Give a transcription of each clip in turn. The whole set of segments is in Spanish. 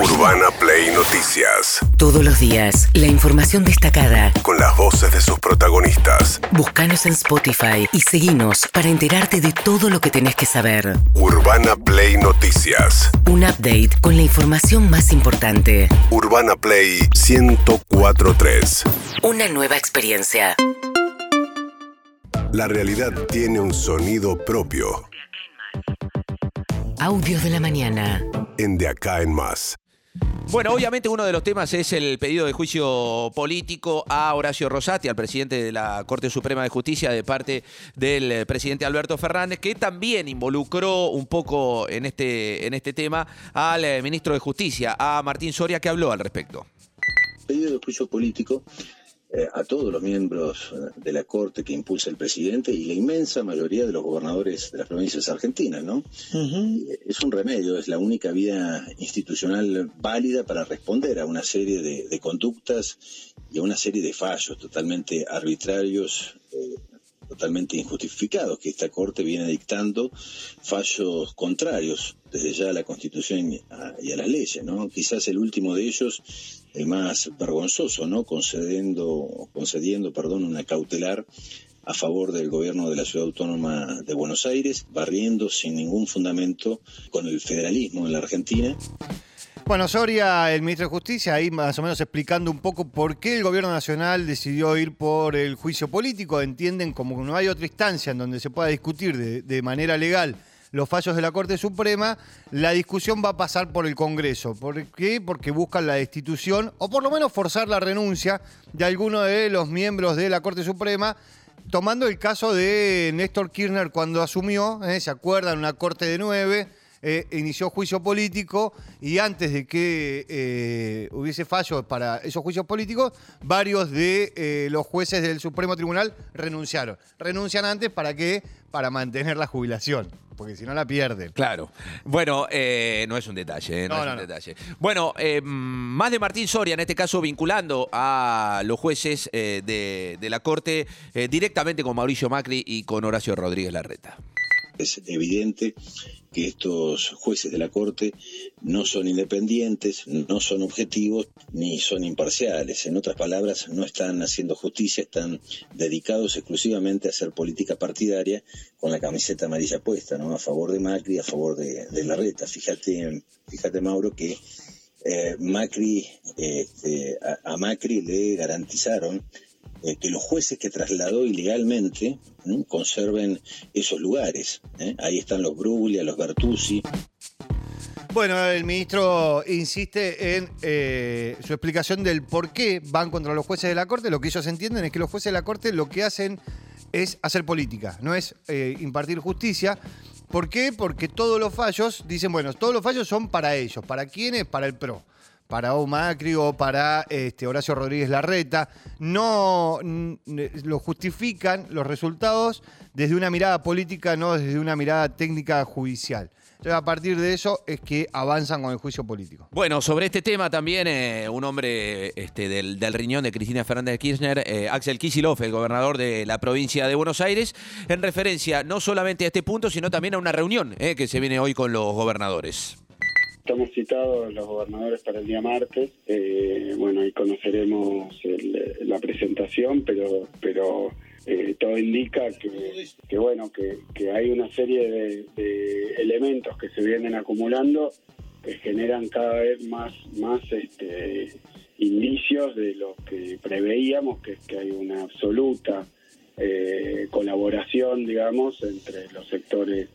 Urbana Play Noticias. Todos los días, la información destacada. Con las voces de sus protagonistas. Búscanos en Spotify y seguinos para enterarte de todo lo que tenés que saber. Urbana Play Noticias. Un update con la información más importante. Urbana Play 1043. Una nueva experiencia. La realidad tiene un sonido propio. Audios de la mañana. En De Acá en Más. Bueno, obviamente uno de los temas es el pedido de juicio político a Horacio Rosati, al presidente de la Corte Suprema de Justicia, de parte del eh, presidente Alberto Fernández, que también involucró un poco en este, en este tema al eh, ministro de Justicia, a Martín Soria, que habló al respecto. Pedido de juicio político a todos los miembros eh, de la Corte que impulsa el presidente y la inmensa mayoría de los gobernadores de las provincias argentinas, ¿no? Eh, Es un remedio, es la única vía institucional válida para responder a una serie de, de conductas y a una serie de fallos totalmente arbitrarios. eh, totalmente injustificados que esta Corte viene dictando fallos contrarios desde ya a la Constitución y a, las leyes, ¿no? Quizás el último de ellos, el más vergonzoso, ¿no? Concediendo, concediendo, perdón, una cautelar a favor del gobierno de la Ciudad Autónoma de Buenos Aires, barriendo sin ningún fundamento con el federalismo en la Argentina. Bueno, Soria, el ministro de Justicia, ahí más o menos explicando un poco por qué el gobierno nacional decidió ir por el juicio político. Entienden como no hay otra instancia en donde se pueda discutir de, de manera legal los fallos de la Corte Suprema, la discusión va a pasar por el Congreso. ¿Por qué? Porque buscan la destitución o por lo menos forzar la renuncia de alguno de los miembros de la Corte Suprema. Tomando el caso de Néstor Kirchner cuando asumió, ¿eh? ¿se acuerdan? Una corte de nueve, eh, inició juicio político y antes de que eh, hubiese fallos para esos juicios políticos, varios de eh, los jueces del Supremo Tribunal renunciaron. Renuncian antes para qué? Para mantener la jubilación, porque si no la pierden. Claro. Bueno, no es un detalle, no, No, es no, un detalle. Bueno, eh, más de Martín Soria, en este caso vinculando a los jueces de, de la Corte directamente con Mauricio Macri y con Horacio Rodríguez Larreta. Es evidente que estos jueces de la Corte no son independientes, no son objetivos ni son imparciales. En otras palabras, no están haciendo justicia, están dedicados exclusivamente a hacer política partidaria con la camiseta amarilla puesta, ¿no? A favor de Macri, a favor de, de Larreta. Fíjate, fíjate Mauro, que eh, Macri, este, a Macri le garantizaron eh, que los jueces que trasladó ilegalmente conserven esos lugares. ¿eh? Ahí están los Bruglia, los Bertuzzi. Bueno, el ministro insiste en eh, su explicación del por qué van contra los jueces de la Corte. Lo que ellos entienden es que los jueces de la Corte lo que hacen es hacer política, no es impartir justicia. ¿Por qué? Porque todos los fallos, dicen, bueno, todos los fallos son para ellos. ¿Para quiénes? Para el PRO. Para O Macri o para este, Horacio Rodríguez Larreta. No lo justifican los resultados desde una mirada política, no desde una mirada técnica judicial. Entonces, a partir de eso es que avanzan con el juicio político. Bueno, sobre este tema también eh, un hombre este, del, del riñón de Cristina Fernández de Kirchner, eh, Axel Kicillof, el gobernador de la provincia de Buenos Aires, en referencia no solamente a este punto, sino también a una reunión eh, que se viene hoy con los gobernadores. Estamos citados los gobernadores para el día martes. Eh, bueno, ahí conoceremos el- la presentación, pero pero eh, todo indica que, que, bueno que, que hay una serie de, de elementos que se vienen acumulando que generan cada vez más más este, indicios de lo que preveíamos, que que hay una absoluta eh, colaboración, digamos, entre los sectores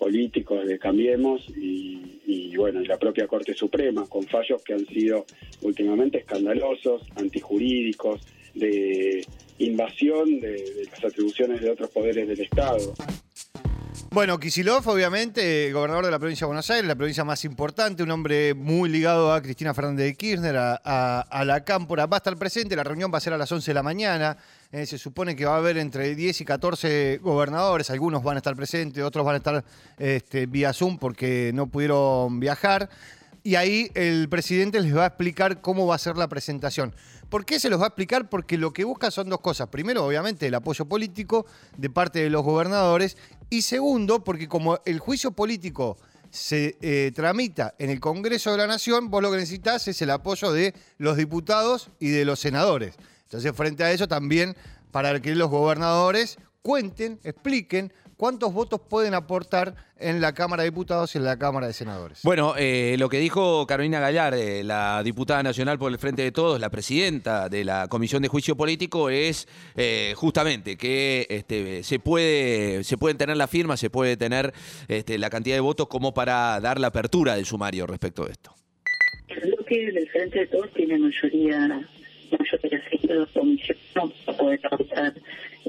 políticos de Cambiemos y, bueno y la propia Corte Suprema con fallos que han sido últimamente escandalosos, antijurídicos, de invasión de, las atribuciones de otros poderes del Estado. Bueno, Kisilov, obviamente, gobernador de la provincia de Buenos Aires, la provincia más importante, un hombre muy ligado a Cristina Fernández de Kirchner, a, a- a la Cámpora. Va a estar presente, la reunión va a ser a las 11 de la mañana. Eh, se supone que va a haber entre 10 y 14 gobernadores, algunos van a estar presentes, otros van a estar este, vía Zoom porque no pudieron viajar. Y ahí el presidente les va a explicar cómo va a ser la presentación. ¿Por qué se los va a explicar? Porque lo que busca son dos cosas. Primero, obviamente, el apoyo político de parte de los gobernadores. Y segundo, porque como el juicio político se eh, tramita en el Congreso de la Nación, vos lo que necesitas es el apoyo de los diputados y de los senadores. Entonces, frente a eso también, para que los gobernadores cuenten, expliquen cuántos votos pueden aportar en la Cámara de Diputados y en la Cámara de Senadores. Bueno, eh, lo que dijo Carolina Gallar, eh, la diputada nacional por el Frente de Todos, la presidenta de la Comisión de Juicio Político, es eh, justamente que este, se, puede, se pueden tener la firma, se puede tener este, la cantidad de votos como para dar la apertura del sumario respecto de esto. El bloque del Frente de Todos tiene mayoría mayoría de la comisión no va a poder avanzar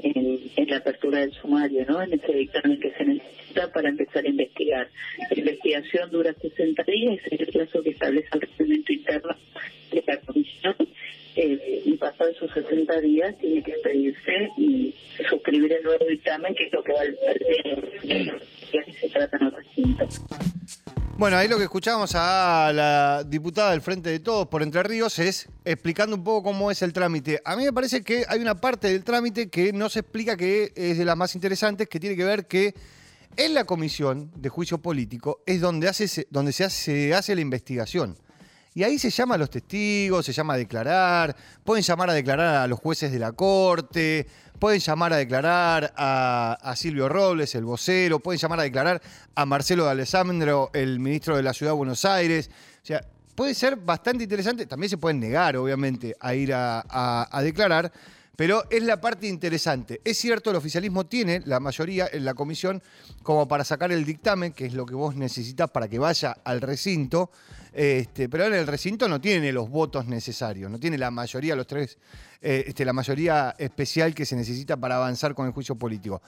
en, la apertura del sumario, ¿no? En ese dictamen que se necesita para empezar a investigar. La investigación dura 60 días, es el plazo que establece el reglamento interno de la comisión. Eh, y pasado esos 60 días tiene que expedirse y suscribir el nuevo dictamen, que es lo que va a ver que se trata en el recinto. Bueno, ahí lo que escuchamos a la diputada del Frente de Todos por Entre Ríos es explicando un poco cómo es el trámite. A mí me parece que hay una parte del trámite que no se explica que es de las más interesantes, que tiene que ver que en la comisión de juicio político es donde, hace, donde se, hace, se hace la investigación. Y ahí se llama a los testigos, se llama a declarar, pueden llamar a declarar a los jueces de la corte, pueden llamar a declarar a, Silvio Robles, el vocero, pueden llamar a declarar a Marcelo de Alessandro, el ministro de la Ciudad de Buenos Aires. O sea, puede ser bastante interesante. También se pueden negar, obviamente, a ir a declarar. Pero es la parte interesante. Es cierto, el oficialismo tiene la mayoría en la comisión como para sacar el dictamen, que es lo que vos necesitas para que vaya al recinto. Este, pero en el recinto no tiene los votos necesarios, no tiene la mayoría, los tres, eh, este, la mayoría especial que se necesita para avanzar con el juicio político.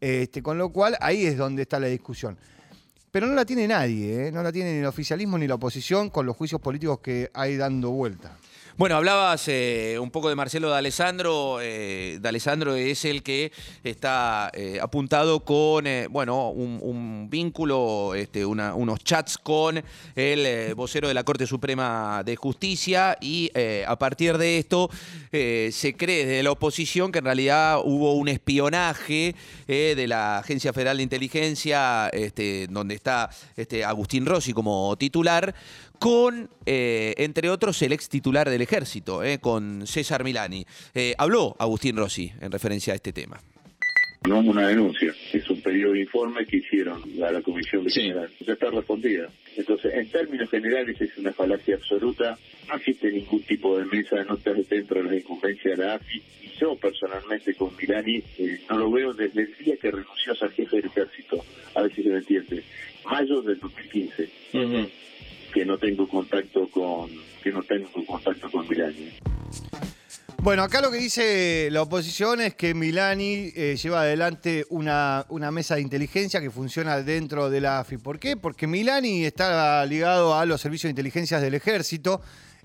Este, con lo cual, ahí es donde está la discusión. Pero no la tiene nadie, ¿eh? no la tiene ni el oficialismo ni la oposición con los juicios políticos que hay dando vuelta. Bueno, hablabas eh, un poco de Marcelo de Alessandro. Eh, de Alessandro es el que está eh, apuntado con, bueno, un, vínculo, este, unos chats con el vocero de la Corte Suprema de Justicia y a partir de esto se cree desde la oposición que en realidad hubo un espionaje de la Agencia Federal de Inteligencia, este, donde está este, Agustín Rossi como titular, con, entre otros, el ex titular del ejército, eh, con César Milani. Eh, habló Agustín Rossi en referencia a este tema. No es una denuncia, es un pedido de informe que hicieron a la Comisión de General. Ya está respondida. Entonces, en términos generales, es una falacia absoluta. No existe ningún tipo de mesa de notas dentro de las incumbencias de la AFI. Y yo, personalmente, con Milani, eh, no lo veo desde el día que renunció a ser jefe del ejército. A ver si se me entiende. Mayo del 2015. Uh -huh que no tengo contacto con que no tengo. Bueno, acá lo que dice la oposición es que Milani eh, lleva adelante una, una, mesa de inteligencia que funciona dentro de la AFI. ¿Por qué? Porque Milani está ligado a los servicios de inteligencia del ejército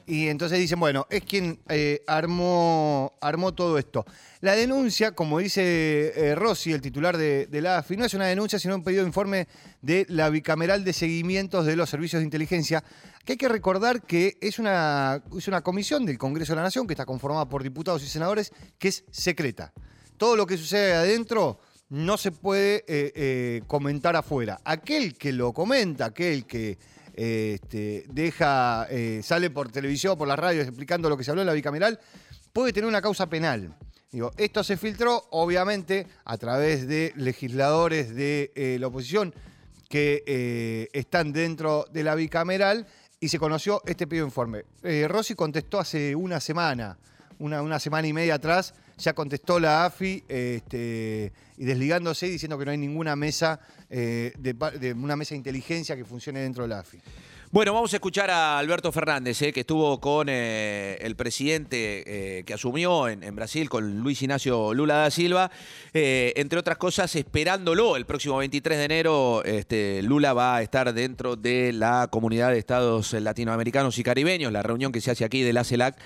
y entonces dicen, bueno, es quien eh, armó, armó todo esto. La denuncia, como dice eh, Rossi, el titular de, la AFI, no es una denuncia, sino un pedido de informe de la bicameral de seguimientos de los servicios de inteligencia, que hay que recordar que es una, es una comisión del Congreso de la Nación que está conformada por diputados y senadores, que es secreta. Todo lo que sucede adentro no se puede eh, comentar afuera. Aquel que lo comenta, aquel que este, deja, eh, sale por televisión, por las radios explicando lo que se habló en la bicameral, puede tener una causa penal. Digo, esto se filtró, obviamente, a través de legisladores de eh, la oposición que eh, están dentro de la bicameral y se conoció este pedido de informe. Rossi contestó hace una semana, una, una, semana y media atrás, ya contestó la AFI este, y desligándose diciendo que no hay ninguna mesa, eh, de, una mesa de inteligencia que funcione dentro de la AFI. Bueno, vamos a escuchar a Alberto Fernández, eh, que estuvo con eh, el presidente eh, que asumió en, en, Brasil, con Luis Ignacio Lula da Silva. Eh, entre otras cosas, esperándolo el próximo 23 de enero, este, Lula va a estar dentro de la comunidad de estados latinoamericanos y caribeños, la reunión que se hace aquí de la CELAC,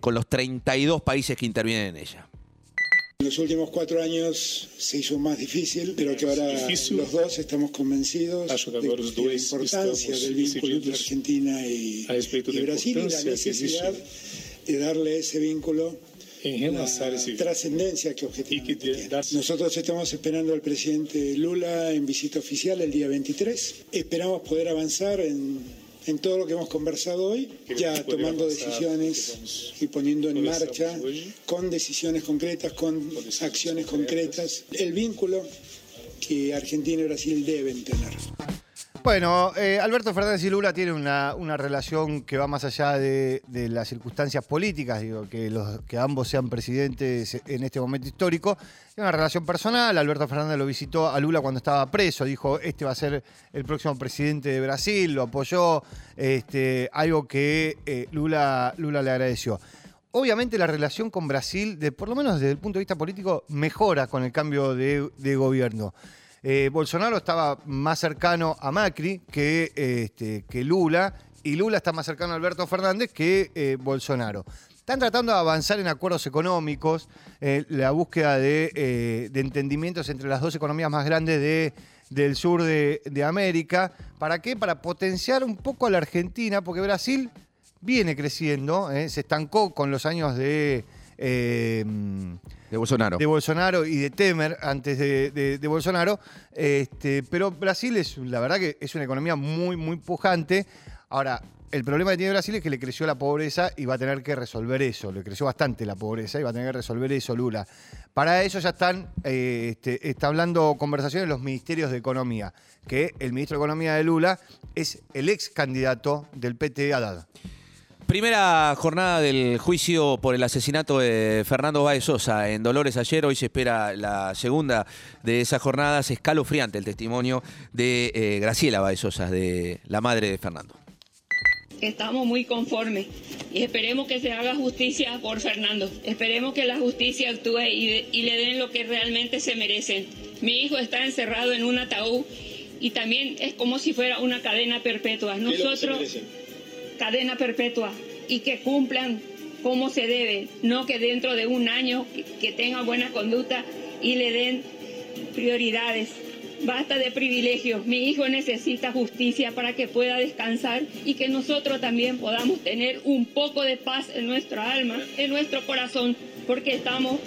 con los 32 países que intervienen en ella. En los últimos cuatro años se hizo más difícil, pero que ahora los dos estamos convencidos de, de la importancia del vínculo entre Argentina y, y Brasil y la necesidad de darle ese vínculo trascendencia que objetivamente tiene. Nosotros estamos esperando al presidente Lula en visita oficial el día 23. Esperamos poder avanzar en en todo lo que hemos conversado hoy, ya tomando decisiones y poniendo en marcha con decisiones concretas, con acciones concretas, el vínculo que Argentina y Brasil deben tener. Bueno, eh, Alberto Fernández y Lula tienen una, una relación que va más allá de, de las circunstancias políticas, digo, que, los, que ambos sean presidentes en este momento histórico. Es una relación personal. Alberto Fernández lo visitó a Lula cuando estaba preso, dijo, este va a ser el próximo presidente de Brasil, lo apoyó, este, algo que eh, Lula, Lula le agradeció. Obviamente la relación con Brasil, de, por lo menos desde el punto de vista político, mejora con el cambio de, de gobierno. Eh, Bolsonaro estaba más cercano a Macri que, este, que Lula, y Lula está más cercano a Alberto Fernández que eh, Bolsonaro. Están tratando de avanzar en acuerdos económicos, eh, la búsqueda de, entendimientos entre las dos economías más grandes de, del sur de América. ¿Para qué? Para potenciar un poco a la Argentina, porque Brasil viene creciendo, se estancó con los años de... eh, De Bolsonaro. de Bolsonaro y de Temer antes de, de- de Bolsonaro. Este, pero Brasil es, la verdad que es una economía muy, muy pujante. Ahora, el problema que tiene Brasil es que le creció la pobreza y va a tener que resolver eso. Le creció bastante la pobreza y va a tener que resolver eso Lula. Para eso ya están, eh, este, está hablando conversaciones los ministerios de Economía, que el ministro de Economía de Lula es el ex candidato del PT Haddad. Primera jornada del juicio por el asesinato de Fernando Báez Sosa en Dolores ayer. Hoy se espera la segunda de esas jornadas. Escalofriante el testimonio de eh, Graciela Báez Sosa, de la madre de Fernando. Estamos muy conformes y esperemos que se haga justicia por Fernando. Esperemos que la justicia actúe y, de- y le den lo que realmente se merecen. Mi hijo está encerrado en un ataúd y también es como si fuera una cadena perpetua. Nosotros, cadena perpetua y que cumplan como se debe, no que dentro de un año que, tengan buena conducta y le den prioridades. Basta de privilegios. Mi hijo necesita justicia para que pueda descansar y que nosotros también podamos tener un poco de paz en nuestra alma, en nuestro corazón, porque estamos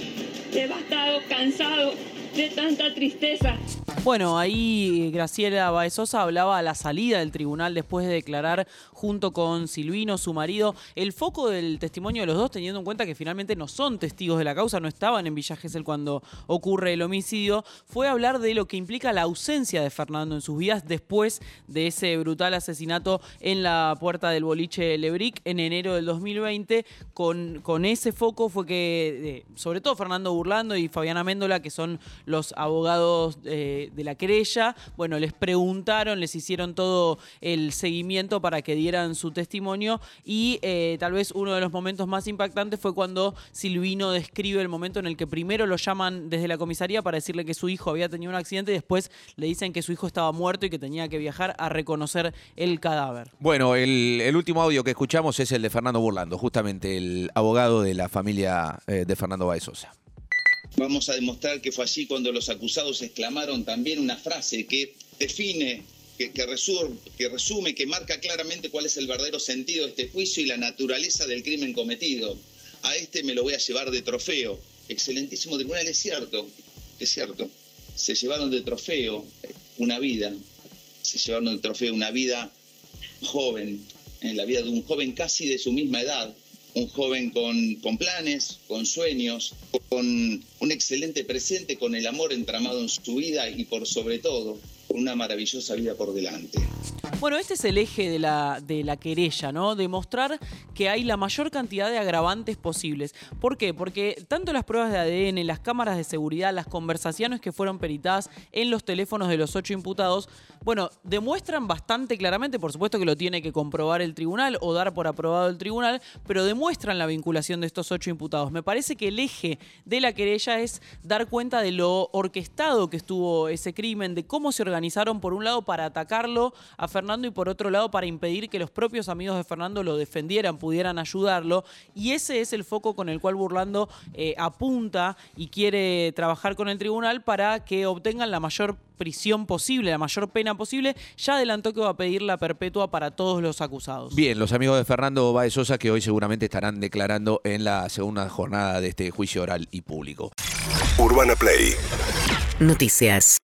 devastados, cansados de tanta tristeza. Bueno, ahí Graciela Baezosa hablaba a la salida del tribunal después de declarar junto con Silvino, su marido, el foco del testimonio de los dos, teniendo en cuenta que finalmente no son testigos de la causa, no estaban en Villa Gesell cuando ocurre el homicidio, fue hablar de lo que implica la ausencia de Fernando en sus vidas después de ese brutal asesinato en la puerta del boliche Lebric en enero del 2020. Con, con ese foco fue que, eh, sobre todo Fernando Burlando y Fabiana Méndola, que son los abogados eh, de la querella, bueno, les preguntaron, les hicieron todo el seguimiento para que dieran su testimonio y eh, tal vez uno de los momentos más impactantes fue cuando Silvino describe el momento en el que primero lo llaman desde la comisaría para decirle que su hijo había tenido un accidente y después le dicen que su hijo estaba muerto y que tenía que viajar a reconocer el cadáver. Bueno, el, último audio que escuchamos es el de Fernando Burlando, justamente el abogado de la familia eh, de Fernando Báez Sosa. Vamos a demostrar que fue así cuando los acusados exclamaron también una frase que define, que, que, que resume, que marca claramente cuál es el verdadero sentido de este juicio y la naturaleza del crimen cometido. A este me lo voy a llevar de trofeo. Excelentísimo tribunal, es cierto, es cierto. Se llevaron de trofeo una vida, se llevaron de trofeo una vida joven, en la vida de un joven casi de su misma edad, un joven con, con planes, con sueños, con un excelente presente, con el amor entramado en su vida y por sobre todo, una maravillosa vida por delante. Bueno, este es el eje de la, de la querella, ¿no? Demostrar que hay la mayor cantidad de agravantes posibles. ¿Por qué? Porque tanto las pruebas de ADN, las cámaras de seguridad, las conversaciones que fueron peritadas en los teléfonos de los ocho imputados, bueno, demuestran bastante claramente, por supuesto que lo tiene que comprobar el tribunal o dar por aprobado el tribunal, pero demuestran la vinculación de estos ocho imputados. Me parece que el eje de la querella es dar cuenta de lo orquestado que estuvo ese crimen, de cómo se organizó organizaron por un lado para atacarlo a Fernando y por otro lado para impedir que los propios amigos de Fernando lo defendieran, pudieran ayudarlo. Y ese es el foco con el cual Burlando eh, apunta y quiere trabajar con el tribunal para que obtengan la mayor prisión posible, la mayor pena posible. Ya adelantó que va a pedir la perpetua para todos los acusados. Bien, los amigos de Fernando Báez Sosa que hoy seguramente estarán declarando en la segunda jornada de este juicio oral y público. Urbana Play Noticias.